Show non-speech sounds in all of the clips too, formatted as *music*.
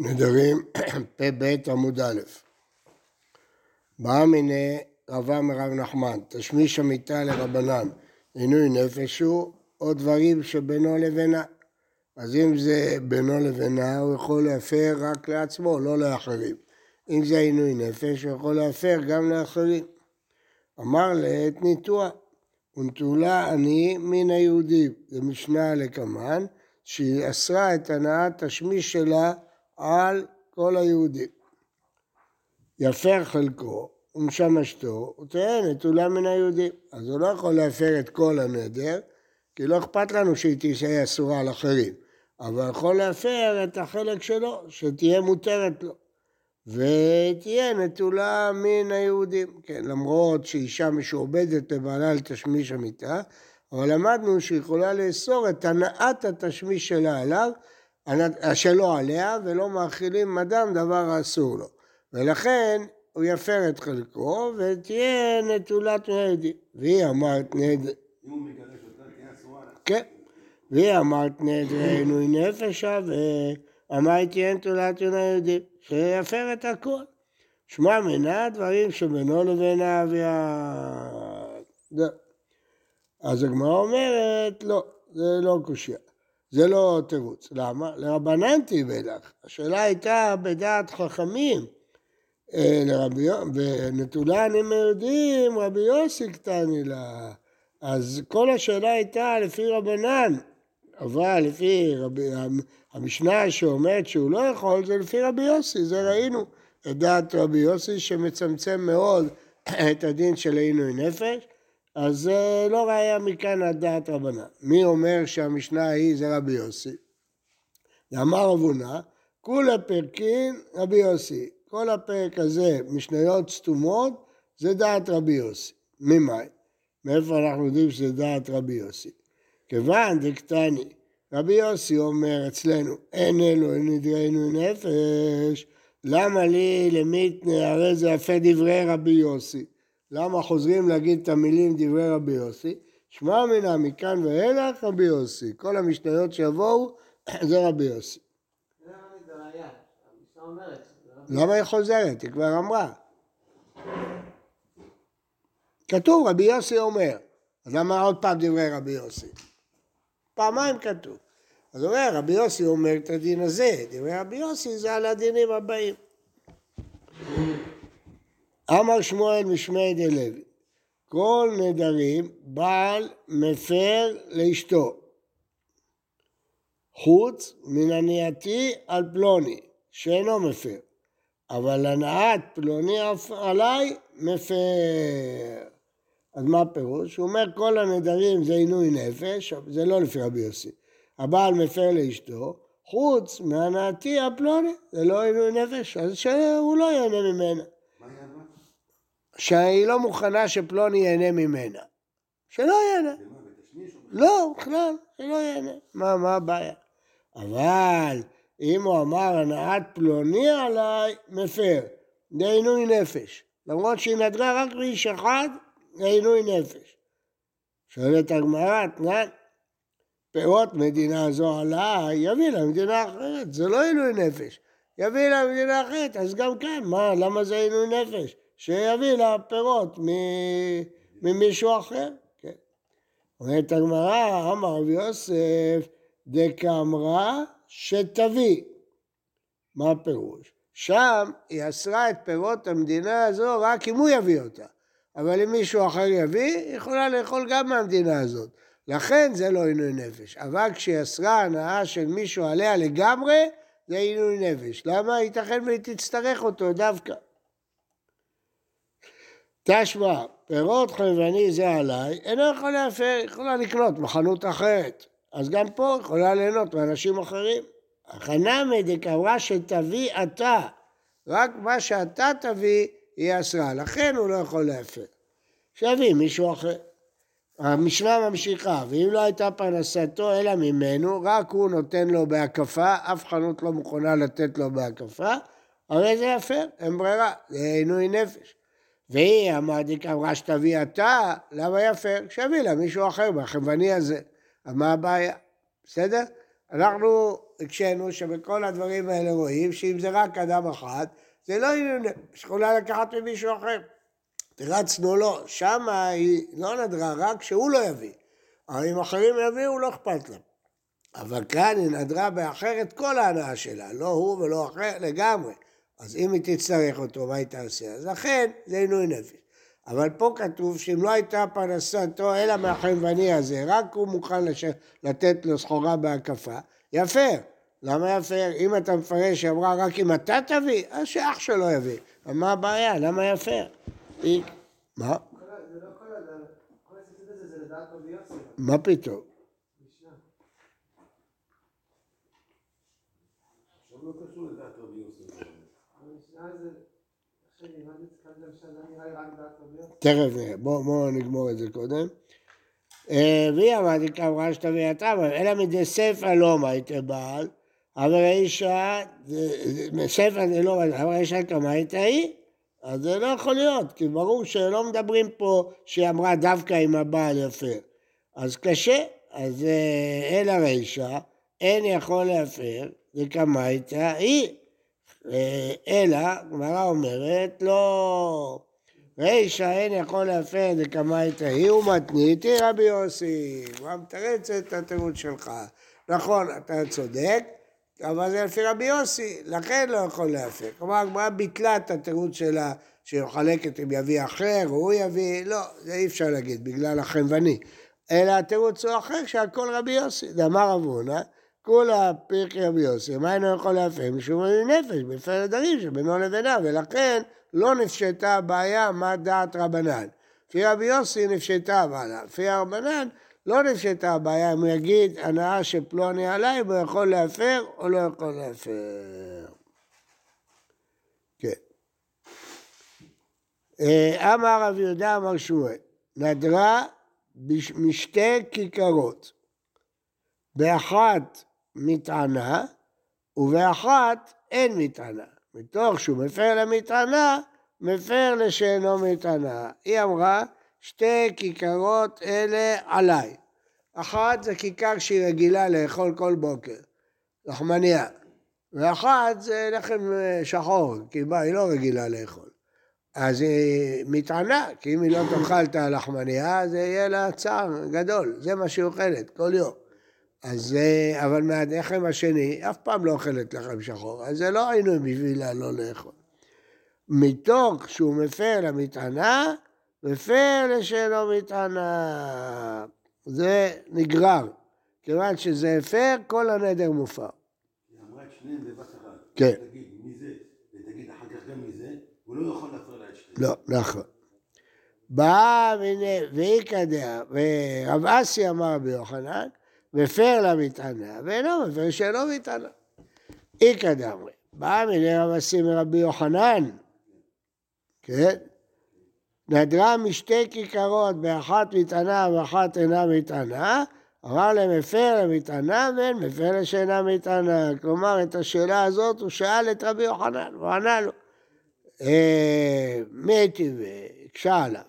נדרים, *clears throat* פ"ב עמוד א'. באה מיני רבה מרב נחמן, תשמיש המיטה לרבנן, עינוי נפש הוא, או דברים שבינו לבינה. אז אם זה בינו לבינה, הוא יכול להפר רק לעצמו, לא לאחרים. אם זה עינוי נפש, הוא יכול להפר גם לאחרים. אמר לעת ניתוח, ונטולה אני מן היהודים. זה משנה לקמן, שהיא אסרה את הנעת תשמיש שלה על כל היהודים. יפר חלקו ומשמשתו, הוא טוען נטולה מן היהודים. אז הוא לא יכול להפר את כל הנדר, כי לא אכפת לנו שהיא תהיה אסורה על אחרים. אבל יכול להפר את החלק שלו, שתהיה מותרת לו. ותהיה נטולה מן היהודים. כן, למרות שאישה משועבדת לבעלה לתשמיש המיטה, אבל למדנו שהיא יכולה לאסור את הנעת התשמיש שלה עליו, שלא עליה, ולא מאכילים אדם דבר אסור לו. ולכן הוא יפר את חלקו, ותהיה נטולת נהדי. והיא אמרת נהדי. אם הוא מגרש אותה, תהיה אסורה כן. והיא אמרת נהדי עינוי נפשה, ואמרת תהיה נטולת נהדי. שיפר את הכל. שמע מנה דברים שבינו לבין האביעד. אז הגמרא אומרת, לא, זה לא קושייה. זה לא תירוץ. למה? לרבנן תיבדך. השאלה הייתה בדעת חכמים. ונטולה עניים יודעים, רבי יוסי קטני לה. אז כל השאלה הייתה לפי רבנן, אבל לפי רבי, המשנה שאומרת שהוא לא יכול, זה לפי רבי יוסי, זה ראינו. את דעת רבי יוסי שמצמצם מאוד את הדין של עינוי נפש, אז זה לא ראיה מכאן עד דעת רבנן. מי אומר שהמשנה ההיא זה רבי יוסי? ואמר אבונה, כולה פרקין רבי יוסי. כל הפרק הזה, משניות סתומות, זה דעת רבי יוסי. ממאי? מאיפה אנחנו יודעים שזה דעת רבי יוסי? כיוון דקטני, רבי יוסי אומר אצלנו, אין אלו נדרנו נפש, למה לי למיתנה, הרי זה יפה דברי רבי יוסי. למה חוזרים להגיד את המילים דברי רבי יוסי? שמע מינה מכאן ואילך רבי יוסי. כל המשניות שיבואו *clears throat* זה רבי יוסי. למה היא חוזרת? היא כבר אמרה. כתוב רבי יוסי אומר. אז למה עוד פעם דברי רבי יוסי? פעמיים כתוב. אז אומר, רבי יוסי אומר את הדין הזה, דברי רבי יוסי זה על הדינים הבאים. אמר שמואל משמי דלוי, כל נדרים בעל מפר לאשתו, חוץ מן הנייתי על פלוני, שאינו מפר, אבל הנעת פלוני עליי מפר. אז מה הפירוש? הוא אומר כל הנדרים זה עינוי נפש, זה לא לפי רבי יוסי. הבעל מפר לאשתו, חוץ מהנעתי הפלוני, זה לא עינוי נפש, אז שהוא לא ייהנה ממנה. שהיא לא מוכנה שפלוני ייהנה ממנה. שלא ייהנה. לא, בכלל, שלא ייהנה. מה, מה הבעיה? אבל אם הוא אמר הנעת פלוני עליי, מפר. זה עינוי נפש. למרות שהיא נדרה רק לאיש אחד, זה עינוי נפש. שואלת הגמרא, תנן, פירות מדינה זו עלה, יביא לה מדינה אחרת, זה לא עינוי נפש. יביא לה מדינה אחרת, אז גם כאן, מה, למה זה עינוי נפש? שיביא לה פירות ממישהו אחר. כן. אומרת הגמרא, אמר רבי יוסף, דקאמרה שתביא. מה הפירוש? שם היא אסרה את פירות המדינה הזו רק אם הוא יביא אותה. אבל אם מישהו אחר יביא, היא יכולה לאכול גם מהמדינה הזאת. לכן זה לא עינוי נפש. אבל כשהיא אסרה הנאה של מישהו עליה לגמרי, זה עינוי נפש. למה? ייתכן והיא תצטרך אותו דווקא. תשמע, פירות חלבני זה עליי, אינו יכול להפר, יכולה לקנות בחנות אחרת. אז גם פה יכולה ליהנות מאנשים אחרים. החנמי דקאמרה שתביא אתה, רק מה שאתה תביא היא אסרה, לכן הוא לא יכול להפר. שיביא מישהו אחר. המשנה ממשיכה, ואם לא הייתה פרנסתו אלא ממנו, רק הוא נותן לו בהקפה, אף חנות לא מוכנה לתת לו בהקפה, הרי זה יפר, אין ברירה, זה עינוי נפש. והיא אמרתי אמרה שתביא אתה, למה יפר? שיביא לה מישהו אחר מהחבני הזה. מה הבעיה? בסדר? אנחנו הקשינו שבכל הדברים האלה רואים שאם זה רק אדם אחד, זה לא יכולה לקחת ממישהו אחר. תרצנו לו, שמה היא לא נדרה רק שהוא לא יביא. אבל אם אחרים יביאו, לא אכפת להם. אבל כאן היא נדרה באחרת כל ההנאה שלה, לא הוא ולא אחר לגמרי. אז אם היא תצטרך אותו, מה היא תעשה? אז לכן זה עינוי נפש. אבל פה כתוב שאם לא הייתה פרנסתו אלא מהחנווני הזה, רק הוא מוכן לש... לתת לו סחורה בהקפה, יפר. למה יפר? אם אתה מפרש שאמרה רק אם אתה תביא, אז שאח שלו יביא. מה הבעיה? למה יפר? היא... מה? מה פתאום? לא קשור לדעת רבי יוסף. תכף נראה, בואו נגמור את זה קודם. אה, והיא אמרת כאמרה שתביא הטעם, אלא מדי ספר לא מייטה בעל, אבל האישה, ספר זה לא מייטה, אבל האישה כמה הייתה היא? אז זה לא יכול להיות, כי ברור שלא מדברים פה שהיא אמרה דווקא עם הבעל יפר. אז קשה, אז אה, אל הרישה, אין יכול להפר, וכמה הייתה היא. אה, אלא, גמרא אומרת, לא, רישא אין יכול להפר דקמייתא היא ומתניתי רבי יוסי. הוא מתרץ את התירוץ שלך. נכון, אתה צודק, אבל זה לפי רבי יוסי, לכן לא יכול להפר. כלומר, הגמרא ביטלה את התירוץ שלה שהיא מחלקת אם יביא אחר, הוא יביא, לא, זה אי אפשר להגיד, בגלל החנווני. אלא התירוץ הוא אחר שהכל רבי יוסי. דאמר אבונה, כולה פרקי רבי יוסי, מה אינו יכול להפר? משום נפש, בפר הדרים שבינו לבינה, ולכן לא נפשטה הבעיה מה דעת רבנן. לפי רבי יוסי נפשטה הבעיה, לפי הרבנן לא נפשטה הבעיה אם הוא יגיד הנאה של פלוני עליי, הוא יכול להפר או לא יכול להפר. כן. אה, אמר רב יהודה אמר שמואל, נדרה משתי כיכרות, באחת מטענה, ובאחת אין מטענה. מתוך שהוא מפר למטענה, מפר לשאינו מטענה. היא אמרה, שתי כיכרות אלה עליי. אחת זה כיכר שהיא רגילה לאכול כל בוקר, לחמניה. ואחת זה לחם אה, שחור, כי מה, היא לא רגילה לאכול. אז היא מתענה, כי אם היא לא תאכל את הלחמניה, זה יהיה לה צער גדול, זה מה שהיא אוכלת כל יום. אז אבל מהלחם השני, אף פעם לא אוכלת לחם שחור, אז זה לא היינו בשבילה לא לאכול. מתוך שהוא מפר למטענה, מפר לשאינו מטענה. זה נגרר. כיוון שזה הפר, כל הנדר מופר. היא אמרה את שניהם בבת אחת. כן. תגיד מזה, ותגיד אחר כך גם מזה, הוא לא יכול להפר לה את שניהם. לא, נכון. באה ואיכא דעה, ורב אסי אמר רבי יוחנן, מפר למטענה, ואינו מפר שאינו מטענה. איכא דאמרי, בא מיני רב אסי מרבי יוחנן, כן? נדרה משתי כיכרות, באחת מטענה ואחת אינה מטענה, אמר להם מפר למטענה ואין מפר לשאינה מטענה. כלומר, את השאלה הזאת הוא שאל את רבי יוחנן, הוא ענה לו. אה, מתי והקשה עליו.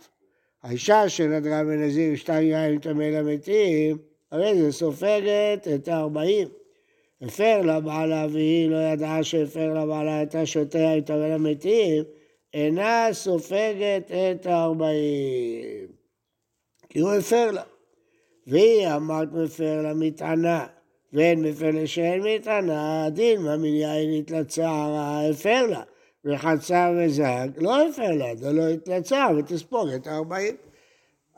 האישה שנדרה בנזיר שתיים יין טמא למתים, הרי זה סופגת את הארבעים. הפר לבעלה והיא לא ידעה שהפר לבעלה הייתה שותה איתה ולמתים, אינה סופגת את הארבעים. כי הוא הפר לה. והיא אמרת מפר למטענה, ואין מפר לשאין מטענה, דין מה מן יין התלצה הפר לה. וחצה וזג, לא הפר לה, זה לא התלצה ותספוג את הארבעים.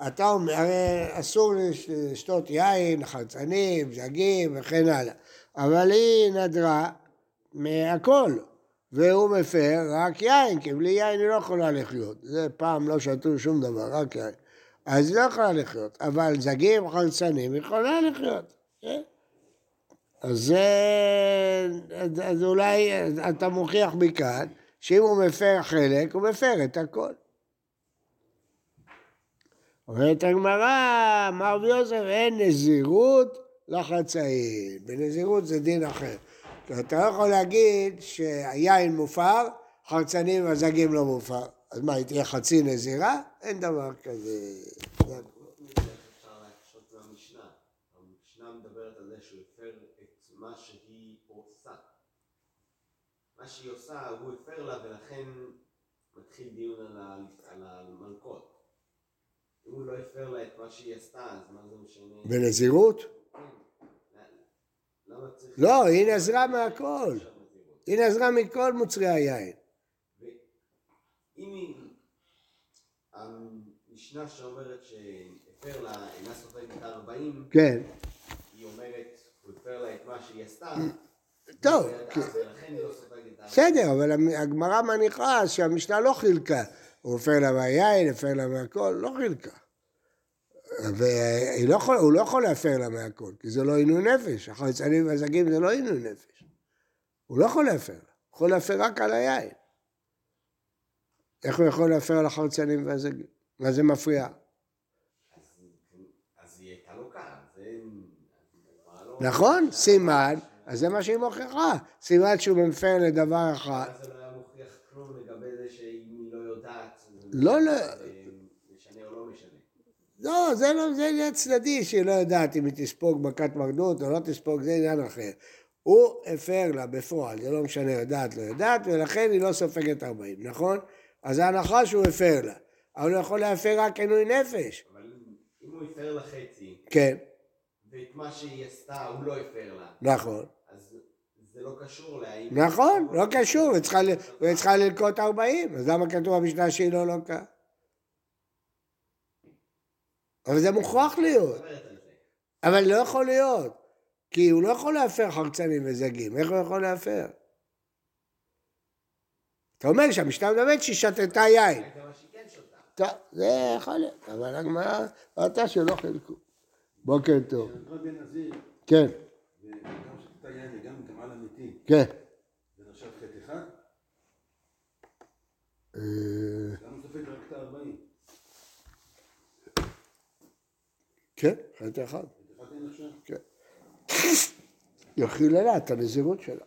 אתה אומר, הרי אסור לשתות יין, חרצנים, זגים וכן הלאה, אבל היא נדרה מהכל, והוא מפר רק יין, כי בלי יין היא לא יכולה לחיות. זה פעם לא שתו שום דבר, רק יין. אז היא לא יכולה לחיות, אבל זגים, חרצנים, היא יכולה לחיות. כן? אז זה, אז אולי אתה מוכיח מכאן שאם הוא מפר חלק, הוא מפר את הכל. אומרת הגמרא, אמר רבי יוסף, אין נזירות לחצאין. בנזירות זה דין אחר. אתה לא יכול להגיד שהיין מופר, חרצנים והזגים לא מופר. אז מה, היא תהיה חצי נזירה? אין דבר כזה. שהוא הפר את מה שהיא שהיא עושה, הוא הפר לה ולכן מתחיל דיון על ה- על המלקות. אם הוא לא הפר לה את מה שהיא עשתה, אז מה זה משנה? בנזירות? כן. לא, היא נזרה מהכל. היא נזרה מכל מוצרי היין. אם היא... המשנה שאומרת שהפר לה, אינה סופגת את הארבעים, כן. היא אומרת, הוא הפר לה את מה שהיא עשתה. טוב, לא. בסדר, אבל הגמרא מניחה שהמשנה לא חילקה. הוא הפר לה מהיין, הפר לה מהכל, לא חילקה. והוא לא יכול, הוא לא יכול להפר לה מהכל, כי זה לא עינוי נפש. החלצנים והזגים זה לא עינוי נפש. הוא לא יכול להפר לה, הוא יכול להפר רק על היין. איך הוא יכול להפר על החלצנים והזגים? מה זה מפריע? נכון, סימן, אז זה מה שהיא מוכיחה. סימן שהוא מפר לדבר אחד. אז זה לא היה מוכיח כלום לגבי זה שאם היא לא יודעת, זה לא, לא. זה משנה או לא משנה. לא, זה לא, זה עניין צדדי שהיא לא יודעת אם היא תספוג מכת מרדות או לא תספוג, זה עניין אחר. הוא הפר לה בפועל, זה לא משנה יודעת, לא יודעת, ולכן היא לא סופגת 40, נכון? אז ההנחה שהוא הפר לה. אבל הוא יכול להפר רק עינוי נפש. אבל אם הוא הפר לה חצי, כן, ואת מה שהיא עשתה הוא לא הפר לה, נכון. זה לא קשור להאם... נכון, לא קשור, היא צריכה, ללקוט 40, אז למה כתוב במשנה שהיא לא לוקה? אבל זה מוכרח להיות. אבל לא יכול להיות, כי הוא לא יכול להפר חרצנים וזגים, איך הוא יכול להפר? אתה אומר שהמשנה מדברת שהיא שתתה יין. זה יכול להיות, אבל הגמרא ראתה שלא חילקו. בוקר טוב. כן, כן. זה נחשב חטא אחד? אה, למה הוא סופג רק את הארבעים? כן, חטא אחד. חטא אחד אין? כן. יאכיל לה את הנזירות שלה.